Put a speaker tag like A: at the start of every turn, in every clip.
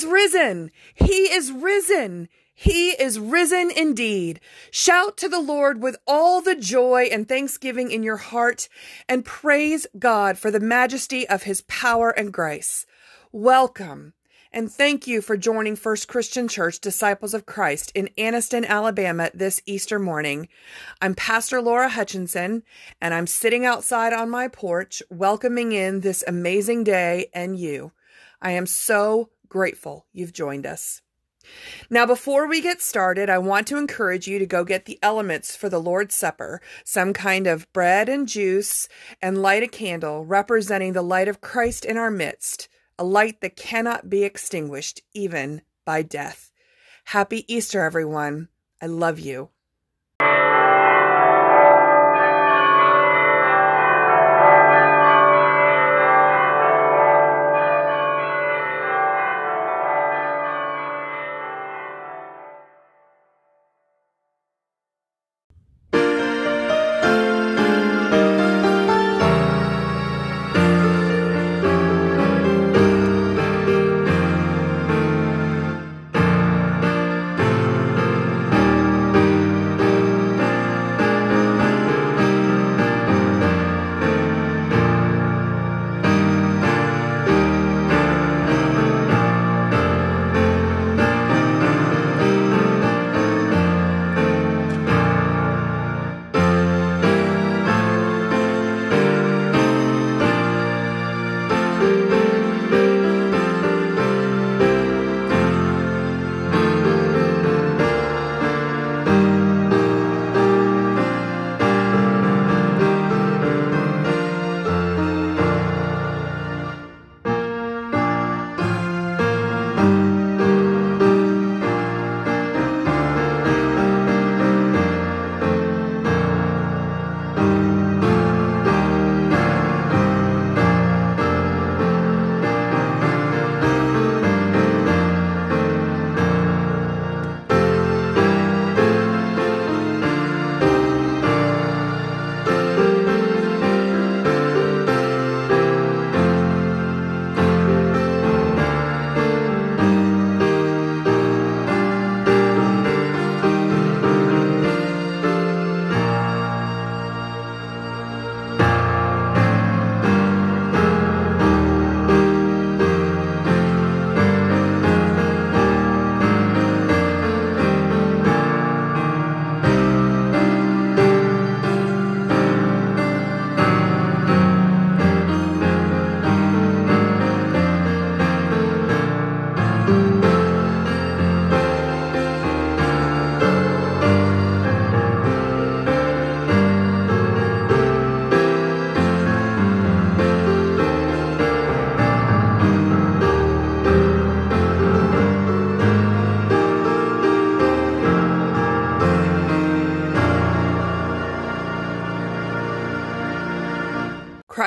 A: is risen. He is risen. He is risen indeed. Shout to the Lord with all the joy and thanksgiving in your heart and praise God for the majesty of his power and grace. Welcome and thank you for joining First Christian Church Disciples of Christ in Anniston, Alabama this Easter morning. I'm Pastor Laura Hutchinson and I'm sitting outside on my porch welcoming in this amazing day and you. I am so grateful you've joined us. Now, before we get started, I want to encourage you to go get the elements for the Lord's Supper, some kind of bread and juice, and light a candle representing the light of Christ in our midst, a light that cannot be extinguished even by death. Happy Easter, everyone. I love you.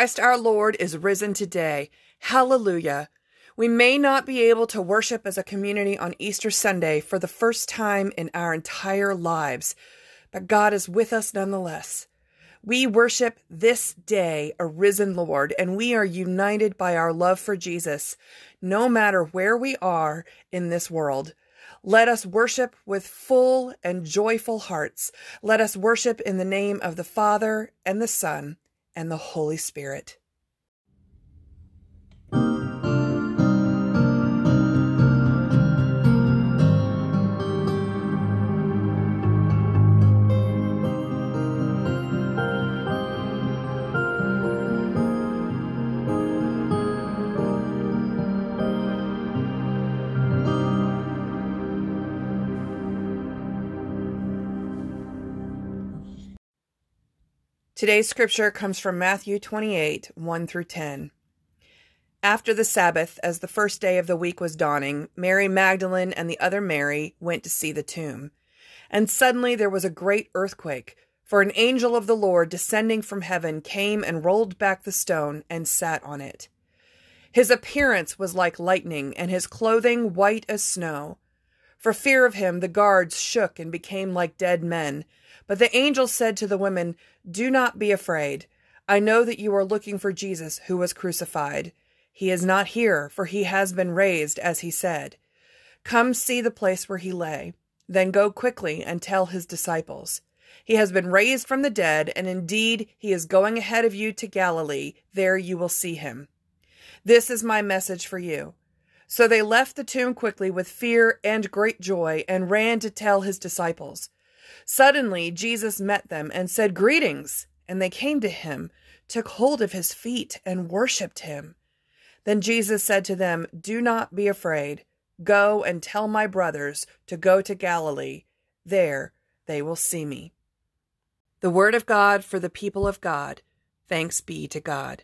A: Christ our Lord is risen today. Hallelujah. We may not be able to worship as a community on Easter Sunday for the first time in our entire lives, but God is with us nonetheless. We worship this day a risen Lord, and we are united by our love for Jesus, no matter where we are in this world. Let us worship with full and joyful hearts. Let us worship in the name of the Father and the Son and the Holy Spirit. Today's scripture comes from Matthew 28 1 through 10. After the Sabbath, as the first day of the week was dawning, Mary Magdalene and the other Mary went to see the tomb. And suddenly there was a great earthquake, for an angel of the Lord descending from heaven came and rolled back the stone and sat on it. His appearance was like lightning, and his clothing white as snow. For fear of him, the guards shook and became like dead men. But the angel said to the women, Do not be afraid. I know that you are looking for Jesus who was crucified. He is not here, for he has been raised, as he said. Come see the place where he lay. Then go quickly and tell his disciples. He has been raised from the dead, and indeed he is going ahead of you to Galilee. There you will see him. This is my message for you. So they left the tomb quickly with fear and great joy and ran to tell his disciples. Suddenly Jesus met them and said, Greetings! And they came to him, took hold of his feet, and worshipped him. Then Jesus said to them, Do not be afraid. Go and tell my brothers to go to Galilee. There they will see me. The word of God for the people of God. Thanks be to God.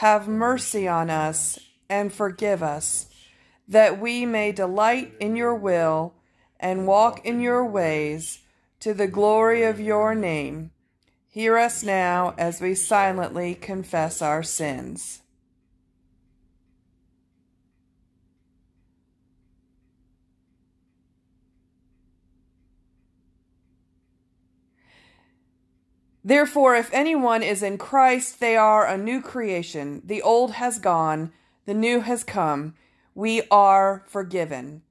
A: have mercy on us and forgive us, that we may delight in your will and walk in your ways to the glory of your name. Hear us now as we silently confess our sins. Therefore, if anyone is in Christ, they are a new creation. The old has gone, the new has come. We are forgiven.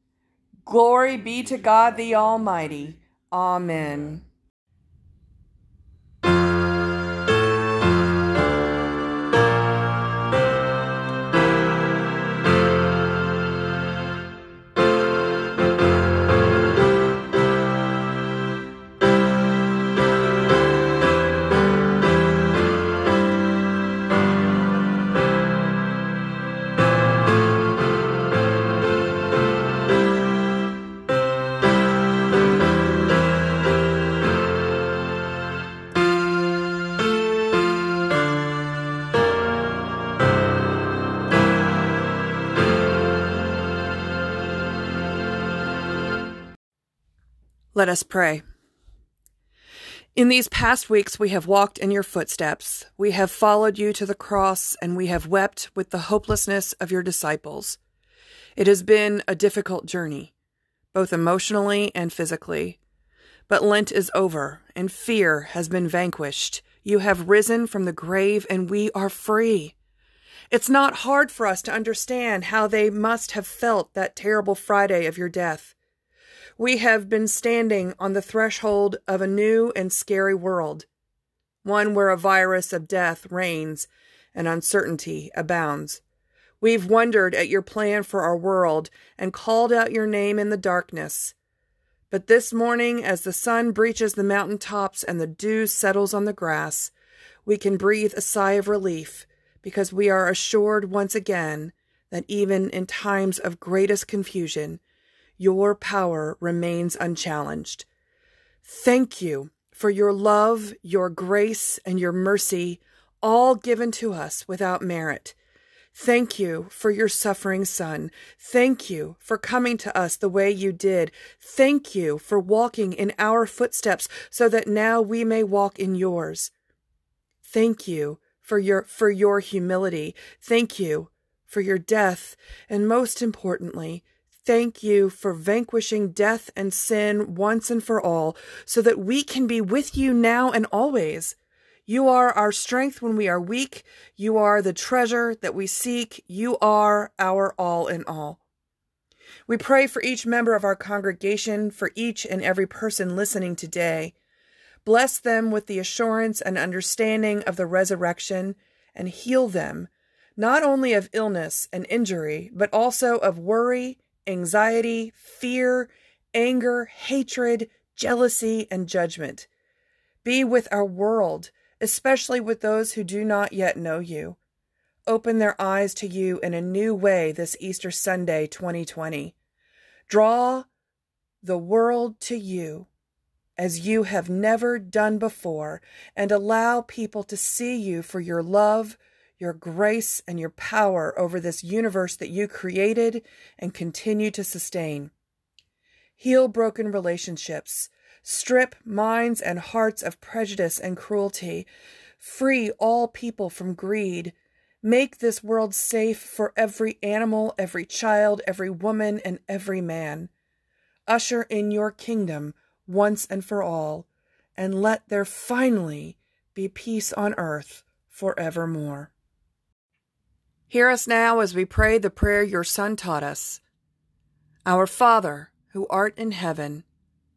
A: Glory be to God the Almighty. Amen. Let us pray. In these past weeks, we have walked in your footsteps. We have followed you to the cross, and we have wept with the hopelessness of your disciples. It has been a difficult journey, both emotionally and physically. But Lent is over, and fear has been vanquished. You have risen from the grave, and we are free. It's not hard for us to understand how they must have felt that terrible Friday of your death. We have been standing on the threshold of a new and scary world, one where a virus of death reigns and uncertainty abounds. We've wondered at your plan for our world and called out your name in the darkness. But this morning, as the sun breaches the mountain tops and the dew settles on the grass, we can breathe a sigh of relief because we are assured once again that even in times of greatest confusion, your power remains unchallenged. Thank you for your love, your grace, and your mercy, all given to us without merit. Thank you for your suffering Son. Thank you for coming to us the way you did. Thank you for walking in our footsteps so that now we may walk in yours. Thank you for your, for your humility. Thank you for your death. And most importantly, thank you for vanquishing death and sin once and for all, so that we can be with you now and always. You are our strength when we are weak. You are the treasure that we seek. You are our all in all. We pray for each member of our congregation, for each and every person listening today. Bless them with the assurance and understanding of the resurrection, and heal them not only of illness and injury, but also of worry, anxiety, fear, anger, hatred, jealousy, and judgment. Be with our world, especially with those who do not yet know you. Open their eyes to you in a new way this Easter Sunday 2020. Draw the world to you as you have never done before and allow people to see you for your love, your grace, and your power over this universe that you created and continue to sustain. Heal broken relationships, strip minds and hearts of prejudice and cruelty, free all people from greed, make this world safe for every animal, every child, every woman, and every man. Usher in your kingdom once and for all, and let there finally be peace on earth forevermore. Hear us now as we pray the prayer your Son taught us. Our Father, who art in heaven,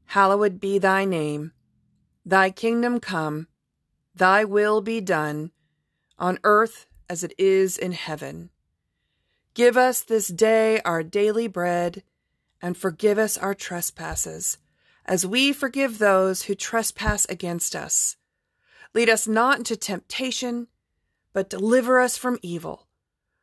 A: hallowed be thy name. Thy kingdom come, thy will be done, on earth as it is in heaven. Give us this day our daily bread, and forgive us our trespasses as we forgive those who trespass against us. Lead us not into temptation, but deliver us from evil.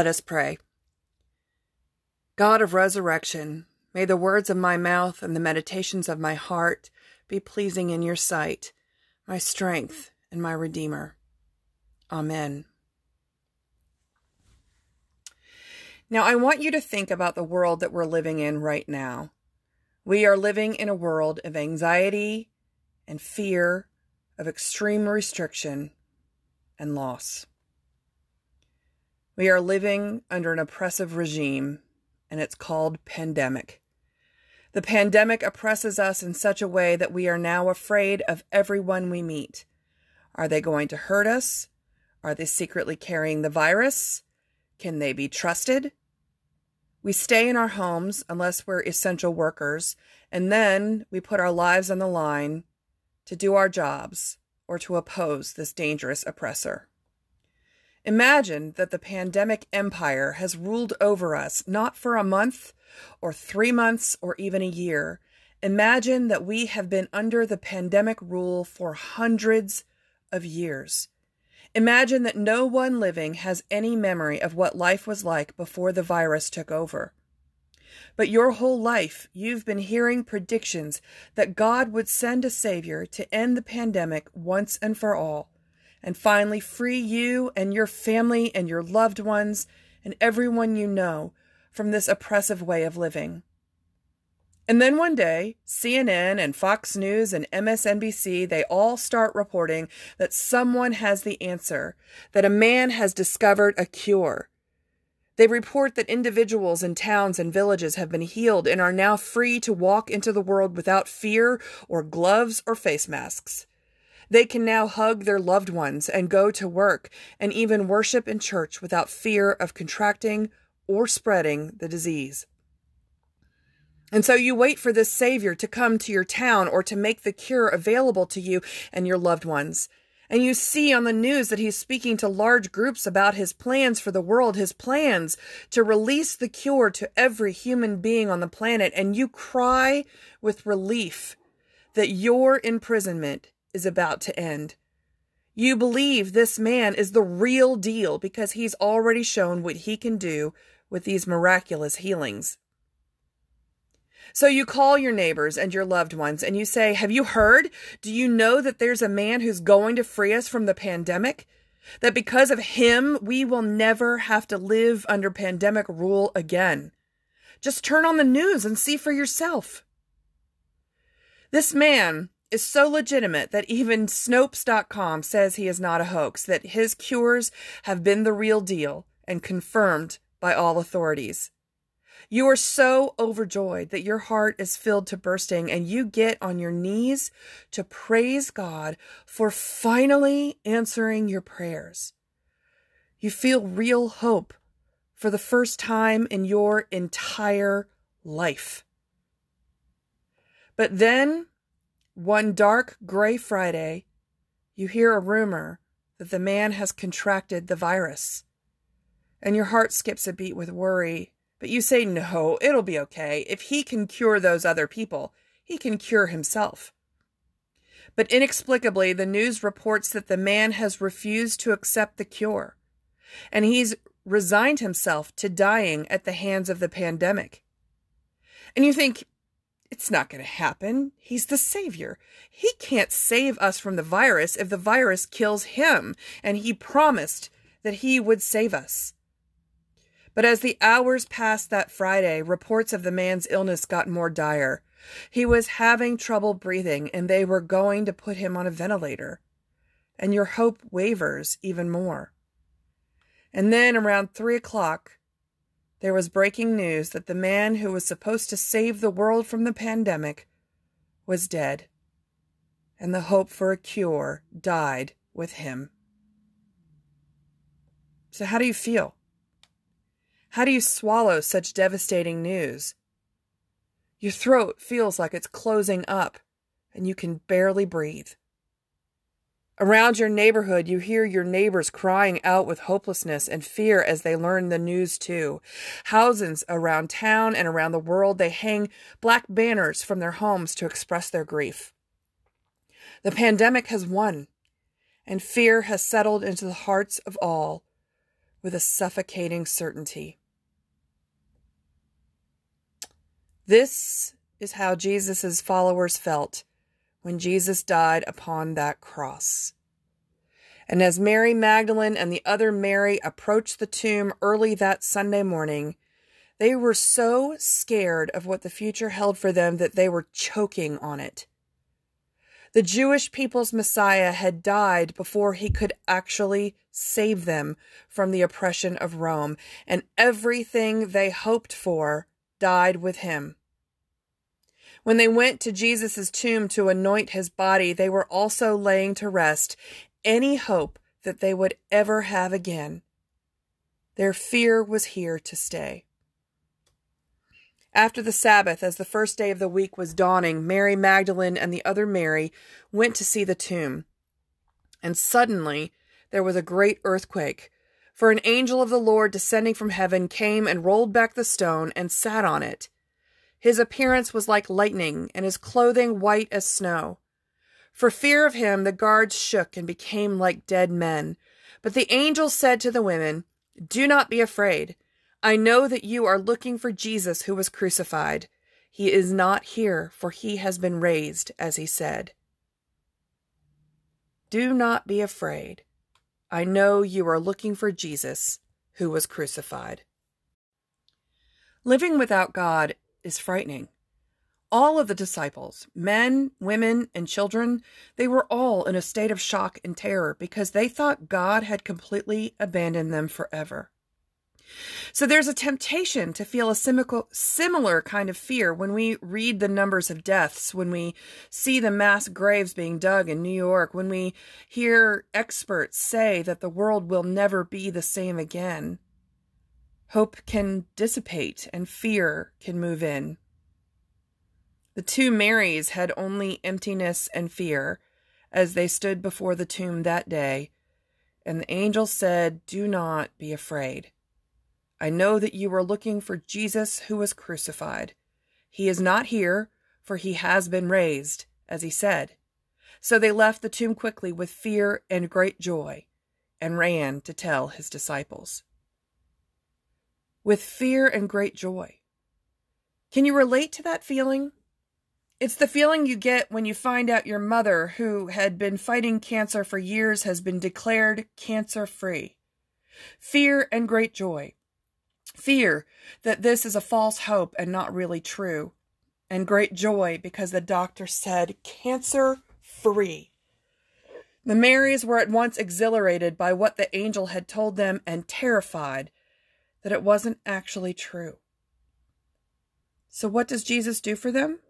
A: Let us pray. God of resurrection, may the words of my mouth and the meditations of my heart be pleasing in your sight, my strength and my Redeemer. Amen. Now, I want you to think about the world that we're living in right now. We are living in a world of anxiety and fear, of extreme restriction and loss. We are living under an oppressive regime, and it's called pandemic. The pandemic oppresses us in such a way that we are now afraid of everyone we meet. Are they going to hurt us? Are they secretly carrying the virus? Can they be trusted? We stay in our homes unless we're essential workers, and then we put our lives on the line to do our jobs or to oppose this dangerous oppressor. Imagine that the pandemic empire has ruled over us not for a month or three months or even a year. Imagine that we have been under the pandemic rule for hundreds of years. Imagine that no one living has any memory of what life was like before the virus took over. But your whole life, you've been hearing predictions that God would send a Savior to end the pandemic once and for all and finally free you and your family and your loved ones and everyone you know from this oppressive way of living. And then one day, CNN and Fox News and MSNBC, they all start reporting that someone has the answer, that a man has discovered a cure. They report that individuals in towns and villages have been healed and are now free to walk into the world without fear or gloves or face masks. They can now hug their loved ones and go to work and even worship in church without fear of contracting or spreading the disease. And so you wait for this Savior to come to your town or to make the cure available to you and your loved ones. And you see on the news that he's speaking to large groups about his plans for the world, his plans to release the cure to every human being on the planet. And you cry with relief that your imprisonment is about to end. You believe this man is the real deal because he's already shown what he can do with these miraculous healings. So you call your neighbors and your loved ones and you say, Have you heard? Do you know that there's a man who's going to free us from the pandemic? That because of him, we will never have to live under pandemic rule again. Just turn on the news and see for yourself. This man is so legitimate that even Snopes.com says he is not a hoax, that his cures have been the real deal and confirmed by all authorities. You are so overjoyed that your heart is filled to bursting and you get on your knees to praise God for finally answering your prayers. You feel real hope for the first time in your entire life. But then, one dark gray Friday, you hear a rumor that the man has contracted the virus, and your heart skips a beat with worry but you say, no, it'll be okay. If he can cure those other people, he can cure himself. But inexplicably, the news reports that the man has refused to accept the cure, and he's resigned himself to dying at the hands of the pandemic. And you think, it's not going to happen. He's the savior. He can't save us from the virus if the virus kills him, and he promised that he would save us. But as the hours passed that Friday, reports of the man's illness got more dire. He was having trouble breathing, and they were going to put him on a ventilator. And your hope wavers even more. And then around three o'clock, there was breaking news that the man who was supposed to save the world from the pandemic was dead, and the hope for a cure died with him. So, how do you feel? How do you swallow such devastating news? Your throat feels like it's closing up, and you can barely breathe. Around your neighborhood, you hear your neighbors crying out with hopelessness and fear as they learn the news too. Houses around town and around the world, they hang black banners from their homes to express their grief. The pandemic has won, and fear has settled into the hearts of all with a suffocating certainty. This is how Jesus' followers felt when Jesus died upon that cross. And as Mary Magdalene and the other Mary approached the tomb early that Sunday morning, they were so scared of what the future held for them that they were choking on it. The Jewish people's Messiah had died before he could actually save them from the oppression of Rome, and everything they hoped for died with him. When they went to Jesus' tomb to anoint his body, they were also laying to rest any hope that they would ever have again. Their fear was here to stay. After the Sabbath, as the first day of the week was dawning, Mary Magdalene and the other Mary went to see the tomb. And suddenly there was a great earthquake, for an angel of the Lord descending from heaven came and rolled back the stone and sat on it. His appearance was like lightning, and his clothing white as snow. For fear of him, the guards shook and became like dead men. But the angel said to the women, Do not be afraid. I know that you are looking for Jesus who was crucified. He is not here, for he has been raised, as he said. Do not be afraid. I know you are looking for Jesus who was crucified. Living without God is frightening. All of the disciples, men, women, and children, they were all in a state of shock and terror because they thought God had completely abandoned them forever. So there's a temptation to feel a similar kind of fear when we read the numbers of deaths, when we see the mass graves being dug in New York, when we hear experts say that the world will never be the same again. Hope can dissipate and fear can move in. The two Marys had only emptiness and fear as they stood before the tomb that day, and the angel said, Do not be afraid. I know that you are looking for Jesus who was crucified. He is not here, for he has been raised, as he said. So they left the tomb quickly with fear and great joy, and ran to tell his disciples. With fear and great joy. Can you relate to that feeling? It's the feeling you get when you find out your mother, who had been fighting cancer for years, has been declared cancer free. Fear and great joy. Fear that this is a false hope and not really true. And great joy because the doctor said cancer free. The Marys were at once exhilarated by what the angel had told them and terrified that it wasn't actually true. So, what does Jesus do for them?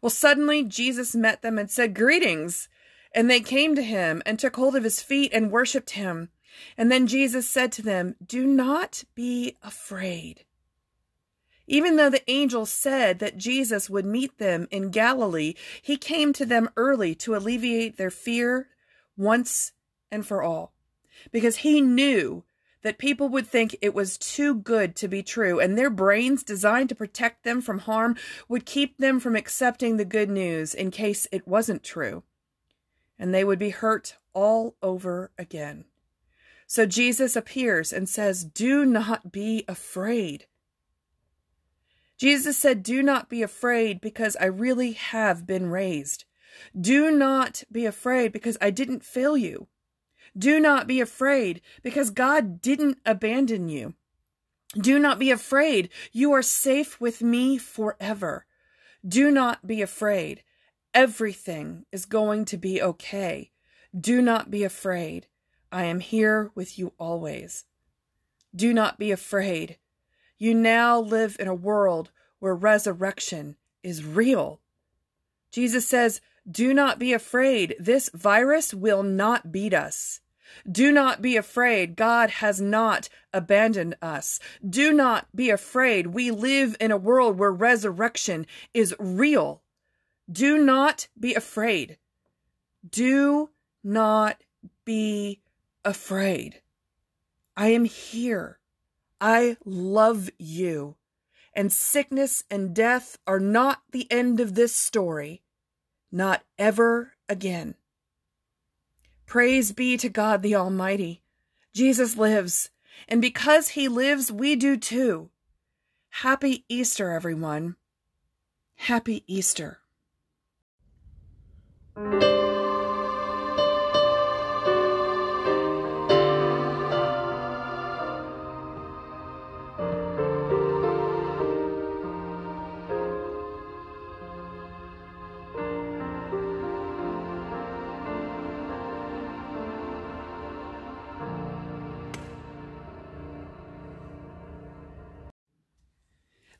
A: Well, suddenly Jesus met them and said, Greetings! And they came to him and took hold of his feet and worshipped him. And then Jesus said to them, Do not be afraid. Even though the angel said that Jesus would meet them in Galilee, he came to them early to alleviate their fear once and for all. Because he knew that people would think it was too good to be true, and their brains, designed to protect them from harm, would keep them from accepting the good news in case it wasn't true. And they would be hurt all over again. So Jesus appears and says, Do not be afraid. Jesus said, Do not be afraid because I really have been raised. Do not be afraid because I didn't fail you. Do not be afraid because God didn't abandon you. Do not be afraid. You are safe with me forever. Do not be afraid. Everything is going to be okay. Do not be afraid. I am here with you always. Do not be afraid. You now live in a world where resurrection is real. Jesus says, Do not be afraid. This virus will not beat us. Do not be afraid. God has not abandoned us. Do not be afraid. We live in a world where resurrection is real. Do not be afraid. Do not be afraid. I am here. I love you. And sickness and death are not the end of this story. Not ever again. Praise be to God the Almighty. Jesus lives. And because he lives, we do too. Happy Easter, everyone. Happy Easter.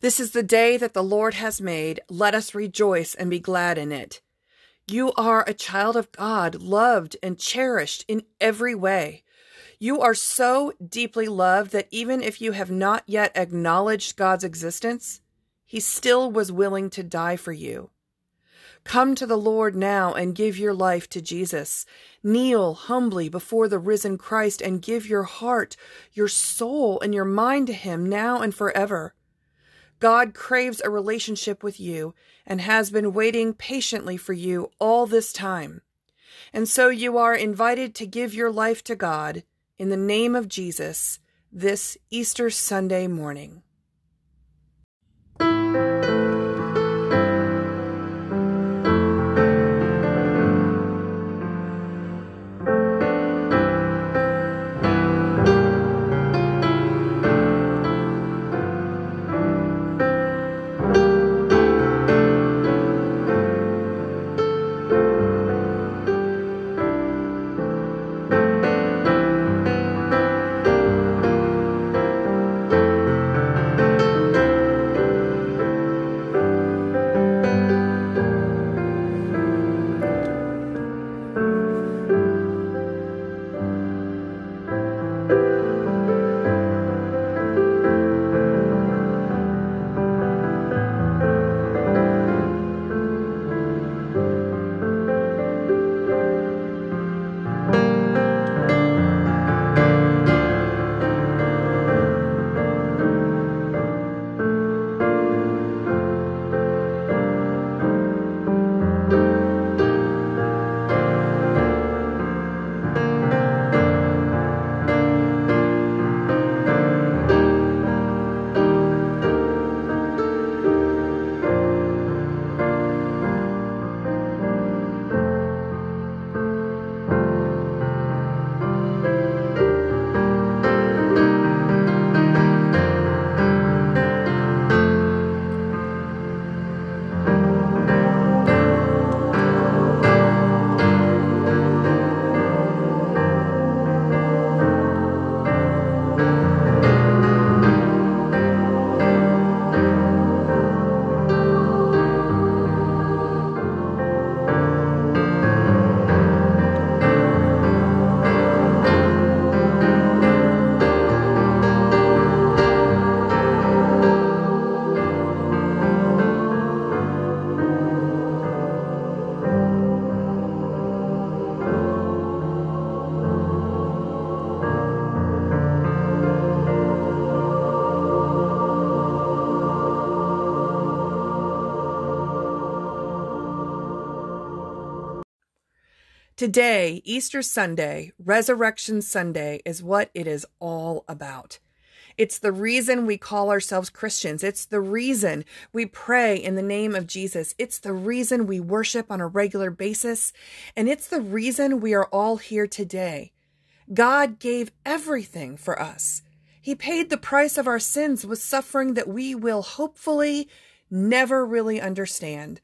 A: This is the day that the Lord has made. Let us rejoice and be glad in it. You are a child of God, loved and cherished in every way. You are so deeply loved that even if you have not yet acknowledged God's existence, He still was willing to die for you. Come to the Lord now and give your life to Jesus. Kneel humbly before the risen Christ and give your heart, your soul, and your mind to Him now and forever. God craves a relationship with you and has been waiting patiently for you all this time. And so you are invited to give your life to God in the name of Jesus this Easter Sunday morning. Today, Easter Sunday, Resurrection Sunday, is what it is all about. It's the reason we call ourselves Christians. It's the reason we pray in the name of Jesus. It's the reason we worship on a regular basis. And it's the reason we are all here today. God gave everything for us. He paid the price of our sins with suffering that we will hopefully never really understand.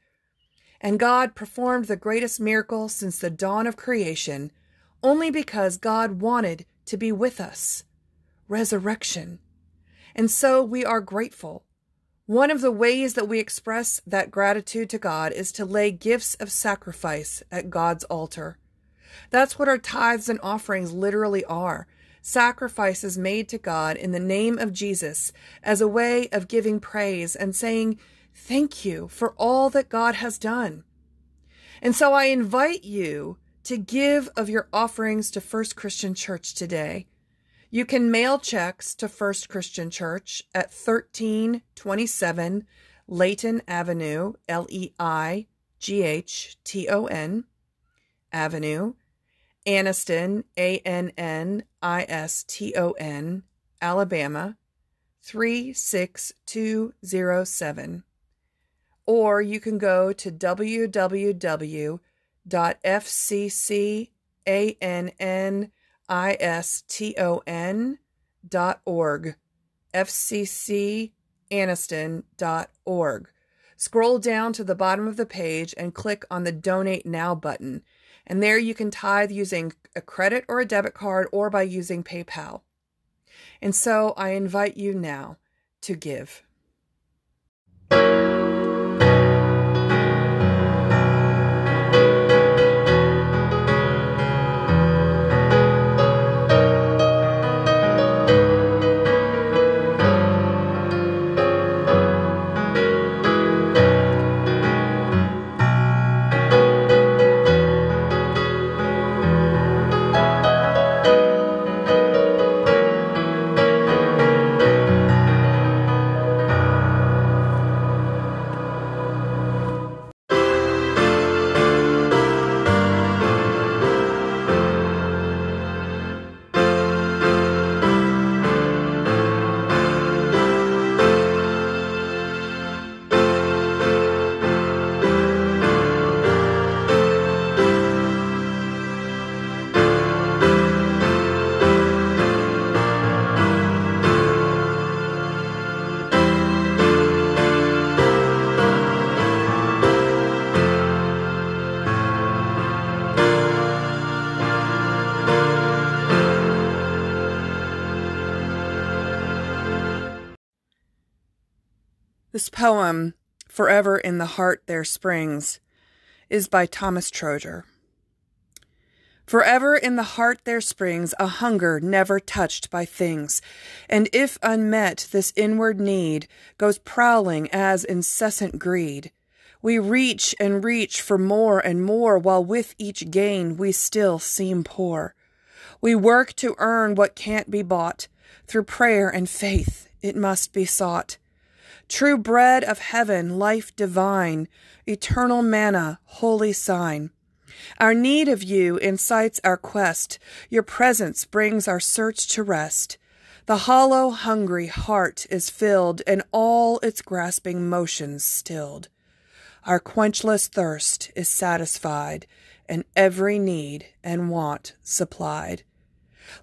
A: And God performed the greatest miracle since the dawn of creation only because God wanted to be with us resurrection. And so we are grateful. One of the ways that we express that gratitude to God is to lay gifts of sacrifice at God's altar. That's what our tithes and offerings literally are sacrifices made to God in the name of Jesus as a way of giving praise and saying, Thank you for all that God has done. And so I invite you to give of your offerings to First Christian Church today. You can mail checks to First Christian Church at 1327 Leighton Avenue, L E I G H T O N Avenue, Anniston, A N N I S T O N, Alabama 36207 or you can go to www.fccanniston.org, fccanniston.org. Scroll down to the bottom of the page and click on the Donate Now button. And there you can tithe using a credit or a debit card or by using PayPal. And so I invite you now to give. This poem, Forever in the Heart There Springs, is by Thomas Troeger. Forever in the heart there springs a hunger never touched by things, and if unmet, this inward need goes prowling as incessant greed. We reach and reach for more and more, while with each gain we still seem poor. We work to earn what can't be bought. Through prayer and faith it must be sought true bread of heaven, life divine, eternal manna, holy sign. Our need of you incites our quest. Your presence brings our search to rest. The hollow, hungry heart is filled, and all its grasping motions stilled. Our quenchless thirst is satisfied, and every need and want supplied.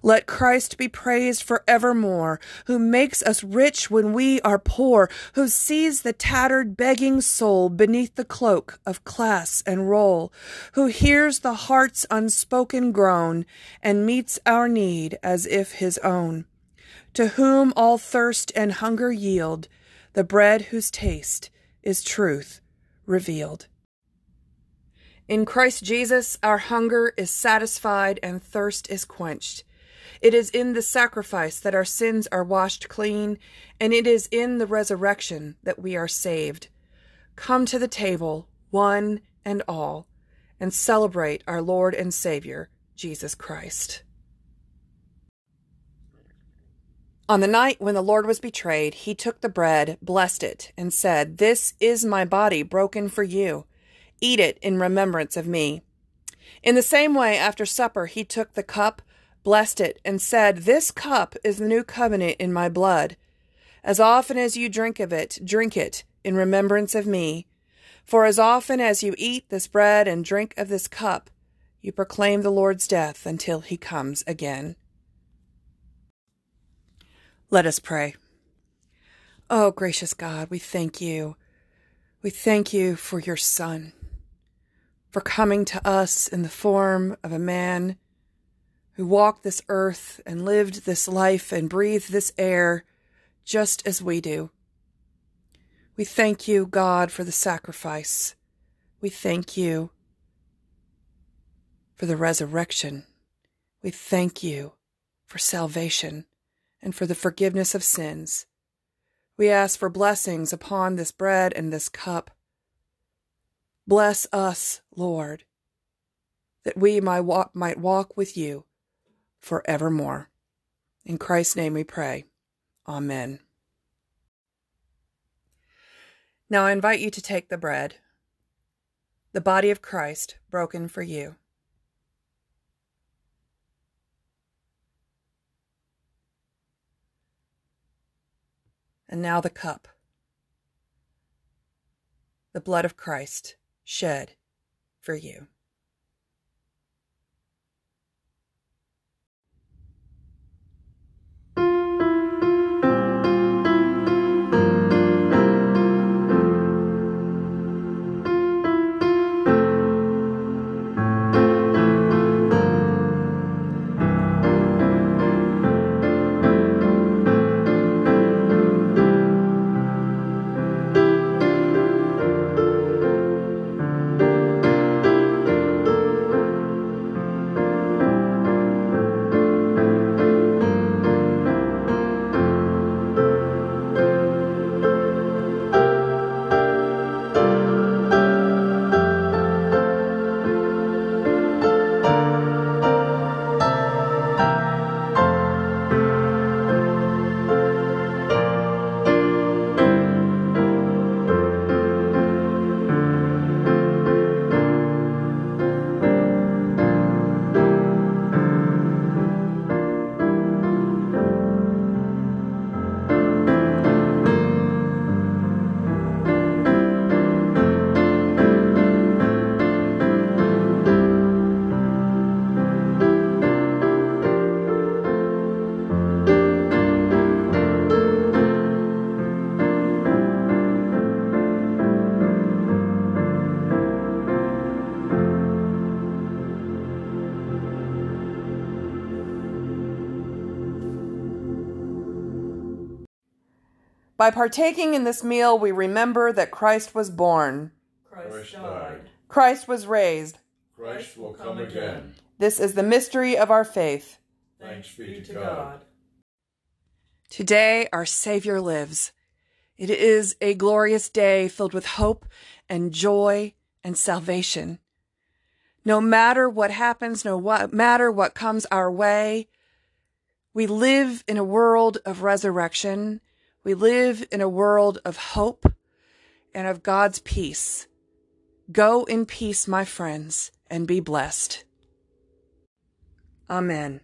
A: Let Christ be praised forevermore, who makes us rich when we are poor, who sees the tattered, begging soul beneath the cloak of class and role, who hears the heart's unspoken groan and meets our need as if his own, to whom all thirst and hunger yield, the bread whose taste is truth revealed. In Christ Jesus, our hunger is satisfied and thirst is quenched. It is in the sacrifice that our sins are washed clean, and it is in the resurrection that we are saved. Come to the table, one and all, and celebrate our Lord and Savior, Jesus Christ. On the night when the Lord was betrayed, he took the bread, blessed it, and said, This is my body broken for you. Eat it in remembrance of me. In the same way, after supper, he took the cup, blessed it, and said, This cup is the new covenant in my blood. As often as you drink of it, drink it in remembrance of me. For as often as you eat this bread and drink of this cup, you proclaim the Lord's death until he comes again. Let us pray. Oh, gracious God, we thank you. We thank you for your Son for coming to us in the form of a man who walked this earth and lived this life and breathed this air just as we do. We thank you, God, for the sacrifice. We thank you for the resurrection. We thank you for salvation and for the forgiveness of sins. We ask for blessings upon this bread and this cup. Bless us, Lord, that we might walk, with you forevermore. In Christ's name we pray. Amen. Now I invite you to take the bread, the body of Christ broken for you. And now the cup, the blood of Christ shed for you. By partaking in this meal, we remember that Christ was born.
B: Christ died.
A: Christ was raised.
B: Christ will come again.
A: This is the mystery of our faith.
B: Thanks be to God.
A: Today, our Savior lives. It is a glorious day filled with hope and joy and salvation. No matter what happens, no matter what comes our way, we live in a world of resurrection we live in a world of hope and of God's peace. Go in peace, my friends, and be blessed. Amen.